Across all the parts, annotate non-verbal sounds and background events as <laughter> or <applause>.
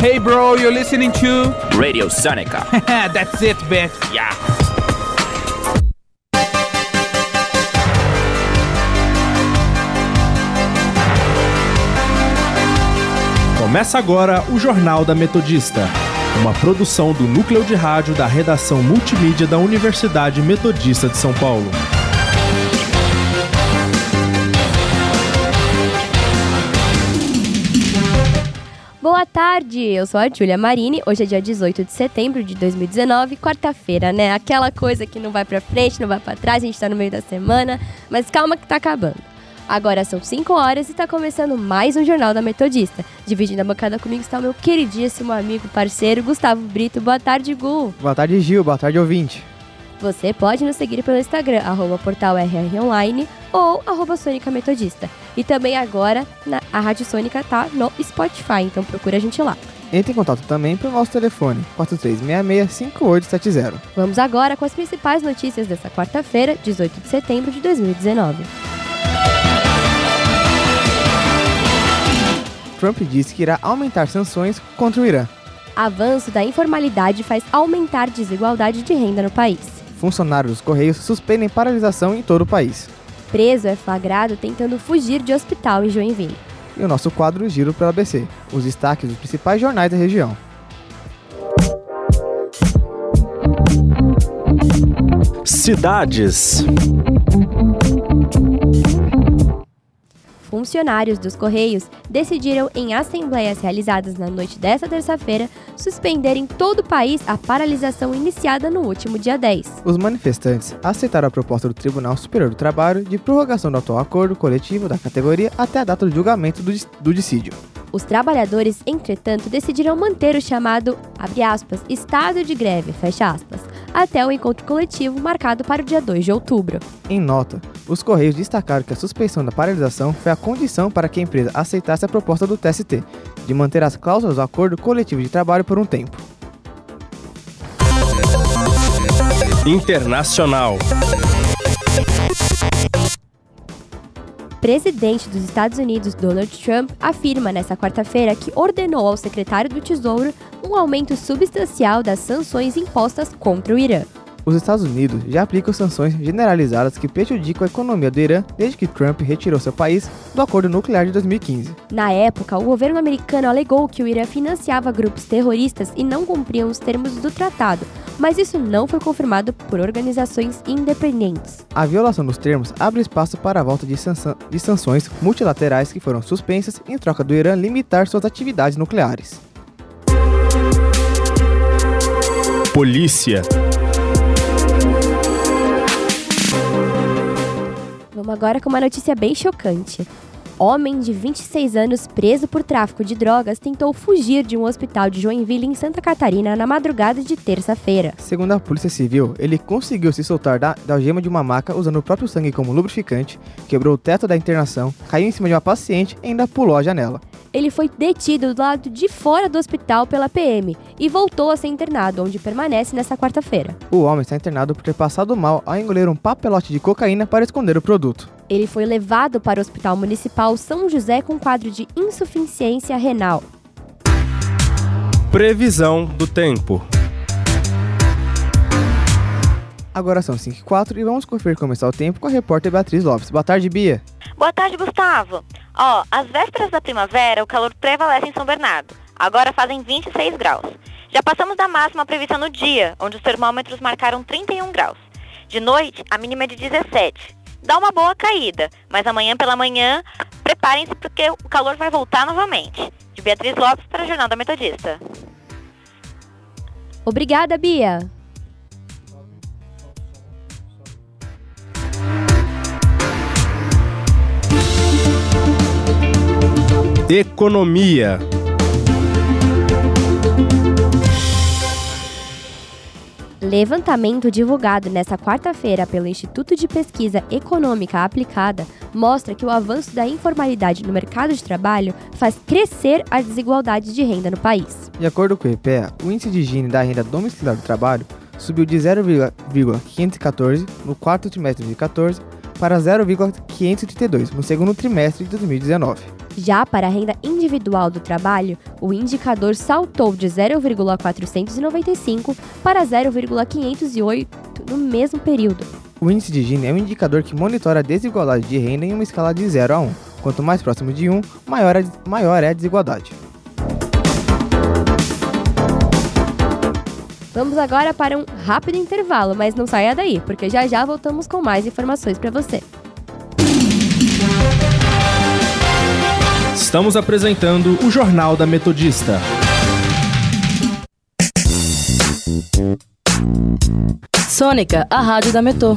Hey bro, you're listening to Radio Sonica. <laughs> That's it, bitch. Yeah. Começa agora o Jornal da Metodista, uma produção do núcleo de rádio da redação multimídia da Universidade Metodista de São Paulo. Boa tarde, eu sou a Julia Marini. Hoje é dia 18 de setembro de 2019, quarta-feira, né? Aquela coisa que não vai pra frente, não vai pra trás, a gente tá no meio da semana, mas calma que tá acabando. Agora são 5 horas e tá começando mais um Jornal da Metodista. Dividindo a bancada comigo está o meu queridíssimo amigo, parceiro, Gustavo Brito. Boa tarde, Gu. Boa tarde, Gil. Boa tarde, ouvinte. Você pode nos seguir pelo Instagram, arroba portal ou arroba Sônica Metodista. E também agora na, a Rádio Sônica tá no Spotify, então procura a gente lá. Entre em contato também pelo nosso telefone, 4366-5870. Vamos agora com as principais notícias dessa quarta-feira, 18 de setembro de 2019. Trump disse que irá aumentar sanções contra o Irã. Avanço da informalidade faz aumentar desigualdade de renda no país. Funcionários dos Correios suspendem paralisação em todo o país. Preso é flagrado tentando fugir de hospital em Joinville. E o nosso quadro Giro pela ABC, os destaques dos principais jornais da região. Cidades. Funcionários dos Correios decidiram, em assembleias realizadas na noite desta terça-feira, suspender em todo o país a paralisação iniciada no último dia 10. Os manifestantes aceitaram a proposta do Tribunal Superior do Trabalho de prorrogação do atual acordo coletivo da categoria até a data do julgamento do, do dissídio. Os trabalhadores, entretanto, decidiram manter o chamado, aspas, estado de greve, aspas, até o encontro coletivo marcado para o dia 2 de outubro. Em nota, os Correios destacaram que a suspensão da paralisação foi a condição para que a empresa aceitasse a proposta do TST, de manter as cláusulas do acordo coletivo de trabalho por um tempo. Internacional. Presidente dos Estados Unidos, Donald Trump, afirma nesta quarta-feira que ordenou ao secretário do Tesouro um aumento substancial das sanções impostas contra o Irã. Os Estados Unidos já aplicam sanções generalizadas que prejudicam a economia do Irã desde que Trump retirou seu país do acordo nuclear de 2015. Na época, o governo americano alegou que o Irã financiava grupos terroristas e não cumpriam os termos do tratado, mas isso não foi confirmado por organizações independentes. A violação dos termos abre espaço para a volta de, de sanções multilaterais que foram suspensas em troca do Irã limitar suas atividades nucleares. Polícia. Vamos agora com uma notícia bem chocante. Homem de 26 anos preso por tráfico de drogas tentou fugir de um hospital de Joinville, em Santa Catarina, na madrugada de terça-feira. Segundo a Polícia Civil, ele conseguiu se soltar da, da de uma maca usando o próprio sangue como lubrificante, quebrou o teto da internação, caiu em cima de uma paciente e ainda pulou a janela. Ele foi detido do lado de fora do hospital pela PM e voltou a ser internado, onde permanece nesta quarta-feira. O homem está internado por ter passado mal ao engolir um papelote de cocaína para esconder o produto. Ele foi levado para o Hospital Municipal São José com quadro de insuficiência renal. Previsão do tempo. Agora são 5 e 4 e vamos conferir como está o tempo com a repórter Beatriz Lopes. Boa tarde, Bia. Boa tarde, Gustavo. Ó, às vésperas da primavera, o calor prevalece em São Bernardo. Agora fazem 26 graus. Já passamos da máxima prevista no dia, onde os termômetros marcaram 31 graus. De noite, a mínima é de 17. Dá uma boa caída, mas amanhã pela manhã, preparem-se porque o calor vai voltar novamente. De Beatriz Lopes para o Jornal da Metodista. Obrigada, Bia. Economia. Levantamento divulgado nesta quarta-feira pelo Instituto de Pesquisa Econômica Aplicada mostra que o avanço da informalidade no mercado de trabalho faz crescer a desigualdade de renda no país. De acordo com o IPEA, o índice de Gini da renda domiciliar do trabalho subiu de 0,514 no quarto trimestre de 2014 para 0,532 no segundo trimestre de 2019. Já para a renda individual do trabalho, o indicador saltou de 0,495 para 0,508 no mesmo período. O índice de Gini é um indicador que monitora a desigualdade de renda em uma escala de 0 a 1. Quanto mais próximo de 1, maior é, maior é a desigualdade. Vamos agora para um rápido intervalo, mas não saia daí, porque já já voltamos com mais informações para você. Estamos apresentando o Jornal da Metodista. Sônica, a rádio da Metô.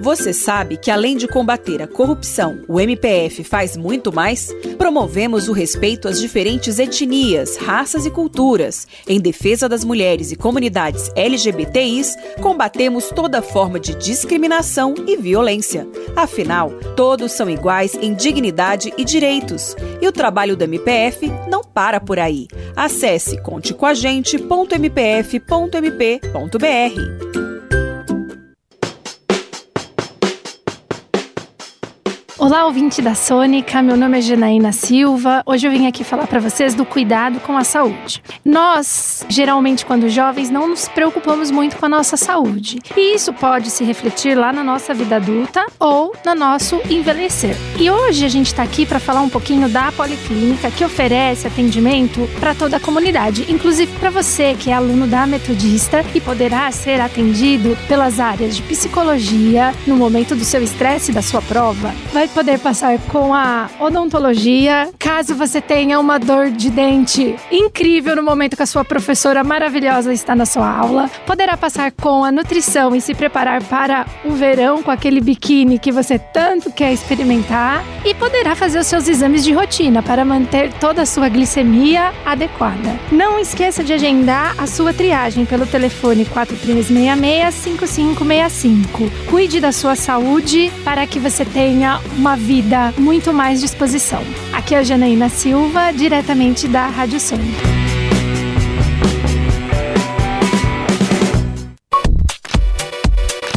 Você sabe que além de combater a corrupção, o MPF faz muito mais? Promovemos o respeito às diferentes etnias, raças e culturas. Em defesa das mulheres e comunidades LGBTIs, combatemos toda forma de discriminação e violência. Afinal, todos são iguais em dignidade e direitos. E o trabalho do MPF não para por aí. Acesse contecoagente.mpf.mp.br. Olá, ouvinte da Sônica, meu nome é Janaína Silva. Hoje eu vim aqui falar para vocês do cuidado com a saúde. Nós, geralmente, quando jovens, não nos preocupamos muito com a nossa saúde. E isso pode se refletir lá na nossa vida adulta ou no nosso envelhecer. E hoje a gente está aqui para falar um pouquinho da Policlínica, que oferece atendimento para toda a comunidade, inclusive para você que é aluno da Metodista e poderá ser atendido pelas áreas de psicologia no momento do seu estresse da sua prova. Vai poder passar com a odontologia, caso você tenha uma dor de dente incrível no momento que a sua professora maravilhosa está na sua aula. Poderá passar com a nutrição e se preparar para o verão com aquele biquíni que você tanto quer experimentar. E poderá fazer os seus exames de rotina para manter toda a sua glicemia adequada. Não esqueça de agendar a sua triagem pelo telefone 4366-5565. Cuide da sua saúde para que você tenha uma vida muito mais disposição. Aqui é a Janaína Silva, diretamente da Rádio Sônica.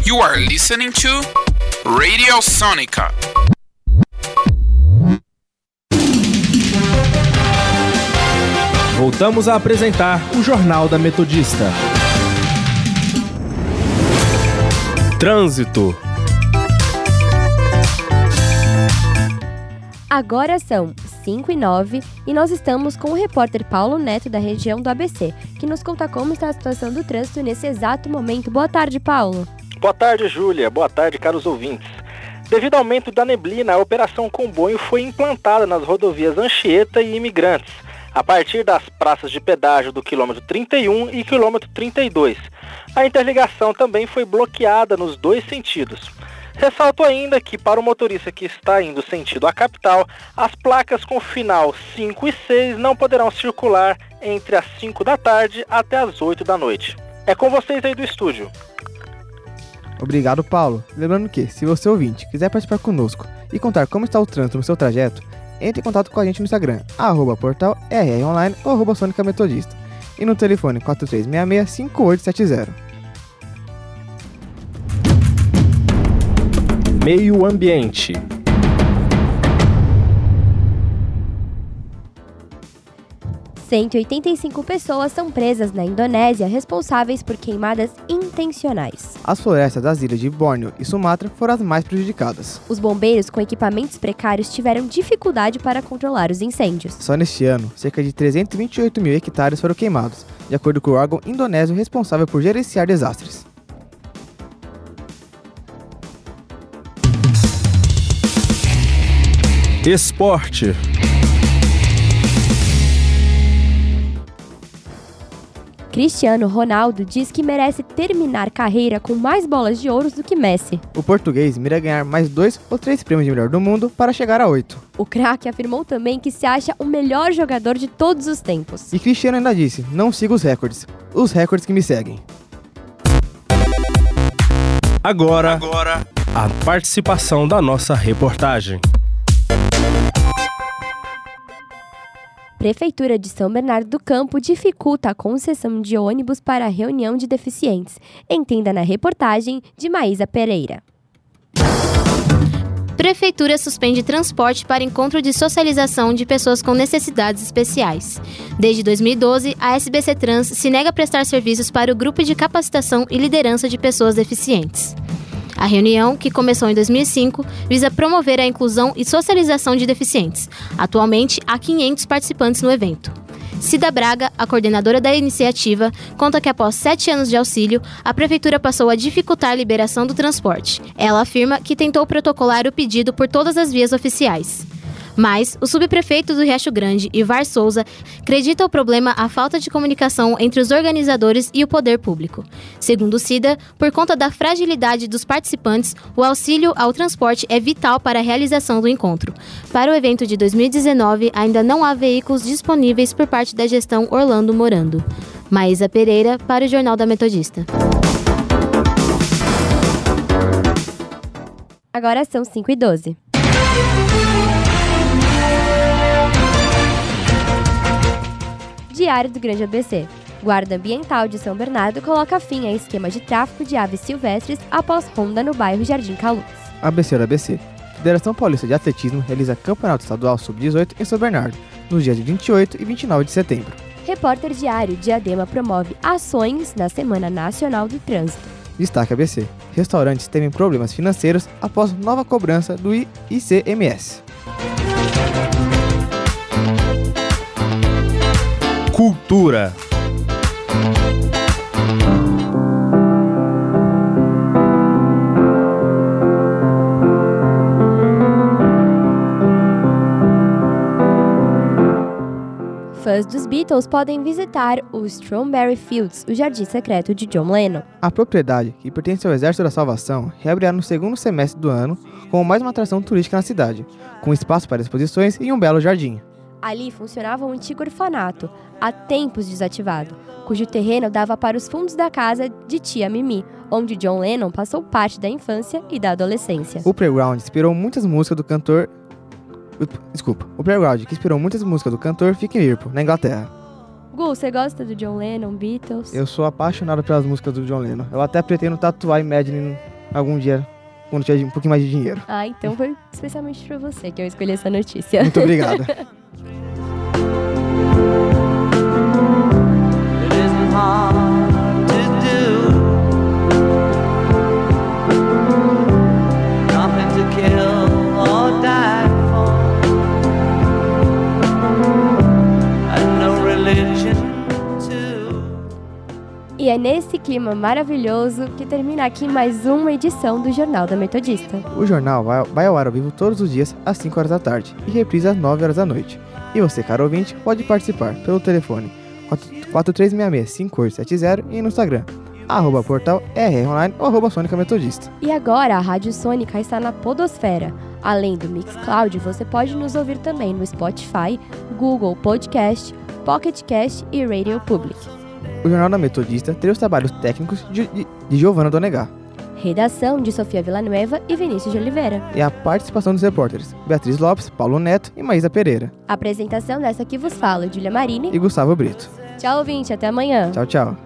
You are listening to Radio Sonica. Voltamos a apresentar o Jornal da Metodista. Trânsito. Agora são 5 e 9 e nós estamos com o repórter Paulo Neto da região do ABC, que nos conta como está a situação do trânsito nesse exato momento. Boa tarde, Paulo. Boa tarde, Júlia. Boa tarde, caros ouvintes. Devido ao aumento da neblina, a operação comboio foi implantada nas rodovias Anchieta e Imigrantes, a partir das praças de pedágio do quilômetro 31 e quilômetro 32. A interligação também foi bloqueada nos dois sentidos. Ressalto ainda que para o motorista que está indo sentido à capital, as placas com final 5 e 6 não poderão circular entre as 5 da tarde até as 8 da noite. É com vocês aí do estúdio. Obrigado, Paulo. Lembrando que, se você ouvinte quiser participar conosco e contar como está o trânsito no seu trajeto, entre em contato com a gente no Instagram, arroba portal rronline ou arroba Sônica Metodista. E no telefone 4366-5870. Meio Ambiente. Cento e oitenta e cinco pessoas são presas na Indonésia responsáveis por queimadas intencionais. As florestas das ilhas de Borneo e Sumatra foram as mais prejudicadas. Os bombeiros com equipamentos precários tiveram dificuldade para controlar os incêndios. Só neste ano, cerca de 328 mil hectares foram queimados, de acordo com o órgão indonésio responsável por gerenciar desastres. Esporte. Cristiano Ronaldo diz que merece terminar carreira com mais bolas de ouro do que Messi. O português mira ganhar mais dois ou três prêmios de melhor do mundo para chegar a oito. O craque afirmou também que se acha o melhor jogador de todos os tempos. E Cristiano ainda disse: não siga os recordes, os recordes que me seguem. Agora, Agora, a participação da nossa reportagem. Prefeitura de São Bernardo do Campo dificulta a concessão de ônibus para reunião de deficientes. Entenda na reportagem de Maísa Pereira. Prefeitura suspende transporte para encontro de socialização de pessoas com necessidades especiais. Desde 2012, a SBC Trans se nega a prestar serviços para o grupo de capacitação e liderança de pessoas deficientes. A reunião, que começou em 2005, visa promover a inclusão e socialização de deficientes. Atualmente, há 500 participantes no evento. Cida Braga, a coordenadora da iniciativa, conta que após sete anos de auxílio, a prefeitura passou a dificultar a liberação do transporte. Ela afirma que tentou protocolar o pedido por todas as vias oficiais. Mas o subprefeito do Riacho Grande, Ivar Souza, acredita o problema a falta de comunicação entre os organizadores e o poder público. Segundo Cida, por conta da fragilidade dos participantes, o auxílio ao transporte é vital para a realização do encontro. Para o evento de 2019, ainda não há veículos disponíveis por parte da gestão Orlando Morando. Maísa Pereira, para o Jornal da Metodista. Agora são 5 e 12. Diário do Grande ABC. Guarda Ambiental de São Bernardo coloca fim a esquema de tráfico de aves silvestres após ronda no bairro Jardim Caluz. ABC da ABC. Federação Paulista de Atletismo realiza Campeonato Estadual Sub-18 em São Bernardo, nos dias 28 e 29 de setembro. Repórter Diário Diadema promove ações na Semana Nacional do Trânsito. Destaque ABC. Restaurantes temem problemas financeiros após nova cobrança do ICMS. Cultura. Fãs dos Beatles podem visitar o Strawberry Fields, o jardim secreto de John Lennon. A propriedade, que pertence ao Exército da Salvação, reabrirá no segundo semestre do ano com mais uma atração turística na cidade, com espaço para exposições e um belo jardim. Ali funcionava um antigo orfanato, há tempos desativado, cujo terreno dava para os fundos da casa de tia Mimi, onde John Lennon passou parte da infância e da adolescência. O Playground inspirou muitas músicas do cantor. Desculpa, o Playground, que inspirou muitas músicas do cantor, fica em Liverpool, na Inglaterra. Gu, você gosta do John Lennon, Beatles? Eu sou apaixonado pelas músicas do John Lennon. Eu até pretendo tatuar Imagine algum dia, quando tiver um pouquinho mais de dinheiro. Ah, então foi especialmente pra você que eu escolhi essa notícia. Muito obrigado. <laughs> é nesse clima maravilhoso que termina aqui mais uma edição do Jornal da Metodista. O jornal vai, ao ar ao vivo todos os dias às 5 horas da tarde e reprisa às 9 horas da noite. E você, caro ouvinte, pode participar pelo telefone 4366-5870 e no Instagram, arroba portal rronline ou arroba Sônica Metodista. E agora a Rádio Sônica está na Podosfera. Além do Mixcloud, você pode nos ouvir também no Spotify, Google Podcast, Pocket Cast e Radio Public. O Jornal da Metodista terá os trabalhos técnicos de, de, de Giovana Donegar. Redação de Sofia Villanueva e Vinícius de Oliveira. E a participação dos repórteres Beatriz Lopes, Paulo Neto e Maísa Pereira. Apresentação dessa que vos fala, Julia Marini e Gustavo Brito. Tchau, ouvinte. Até amanhã. Tchau, tchau.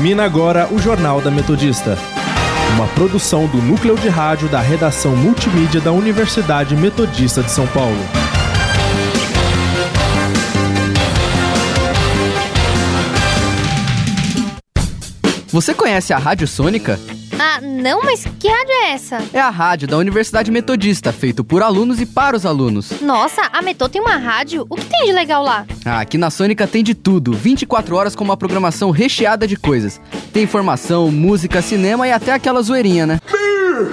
Termina agora o Jornal da Metodista. uma produção do núcleo de rádio da redação multimídia da Universidade Metodista de São Paulo. Você conhece a Rádio Sônica? Ah, não, mas que rádio é essa? É a rádio da Universidade Metodista, feito por alunos e para os alunos. Nossa, a Metô tem uma rádio? O que tem de legal lá? Ah, aqui na Sônica tem de tudo, 24 horas com uma programação recheada de coisas. Tem informação, música, cinema e até aquela zoeirinha, né?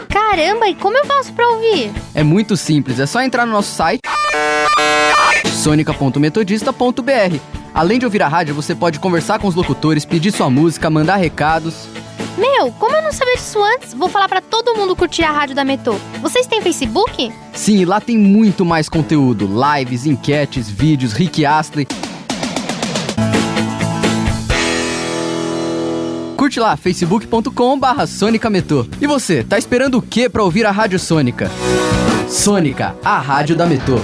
Caramba, e como eu faço pra ouvir? É muito simples, é só entrar no nosso site sonica.metodista.br. Além de ouvir a rádio, você pode conversar com os locutores, pedir sua música, mandar recados. Meu, como eu não sabia disso antes? Vou falar pra todo mundo curtir a rádio da Metô. Vocês têm Facebook? Sim, lá tem muito mais conteúdo: lives, enquetes, vídeos, Rick Astley. Curte lá, facebook.com barra Sônica Metô. E você, tá esperando o que pra ouvir a Rádio Sônica? Sônica, a rádio da Metô.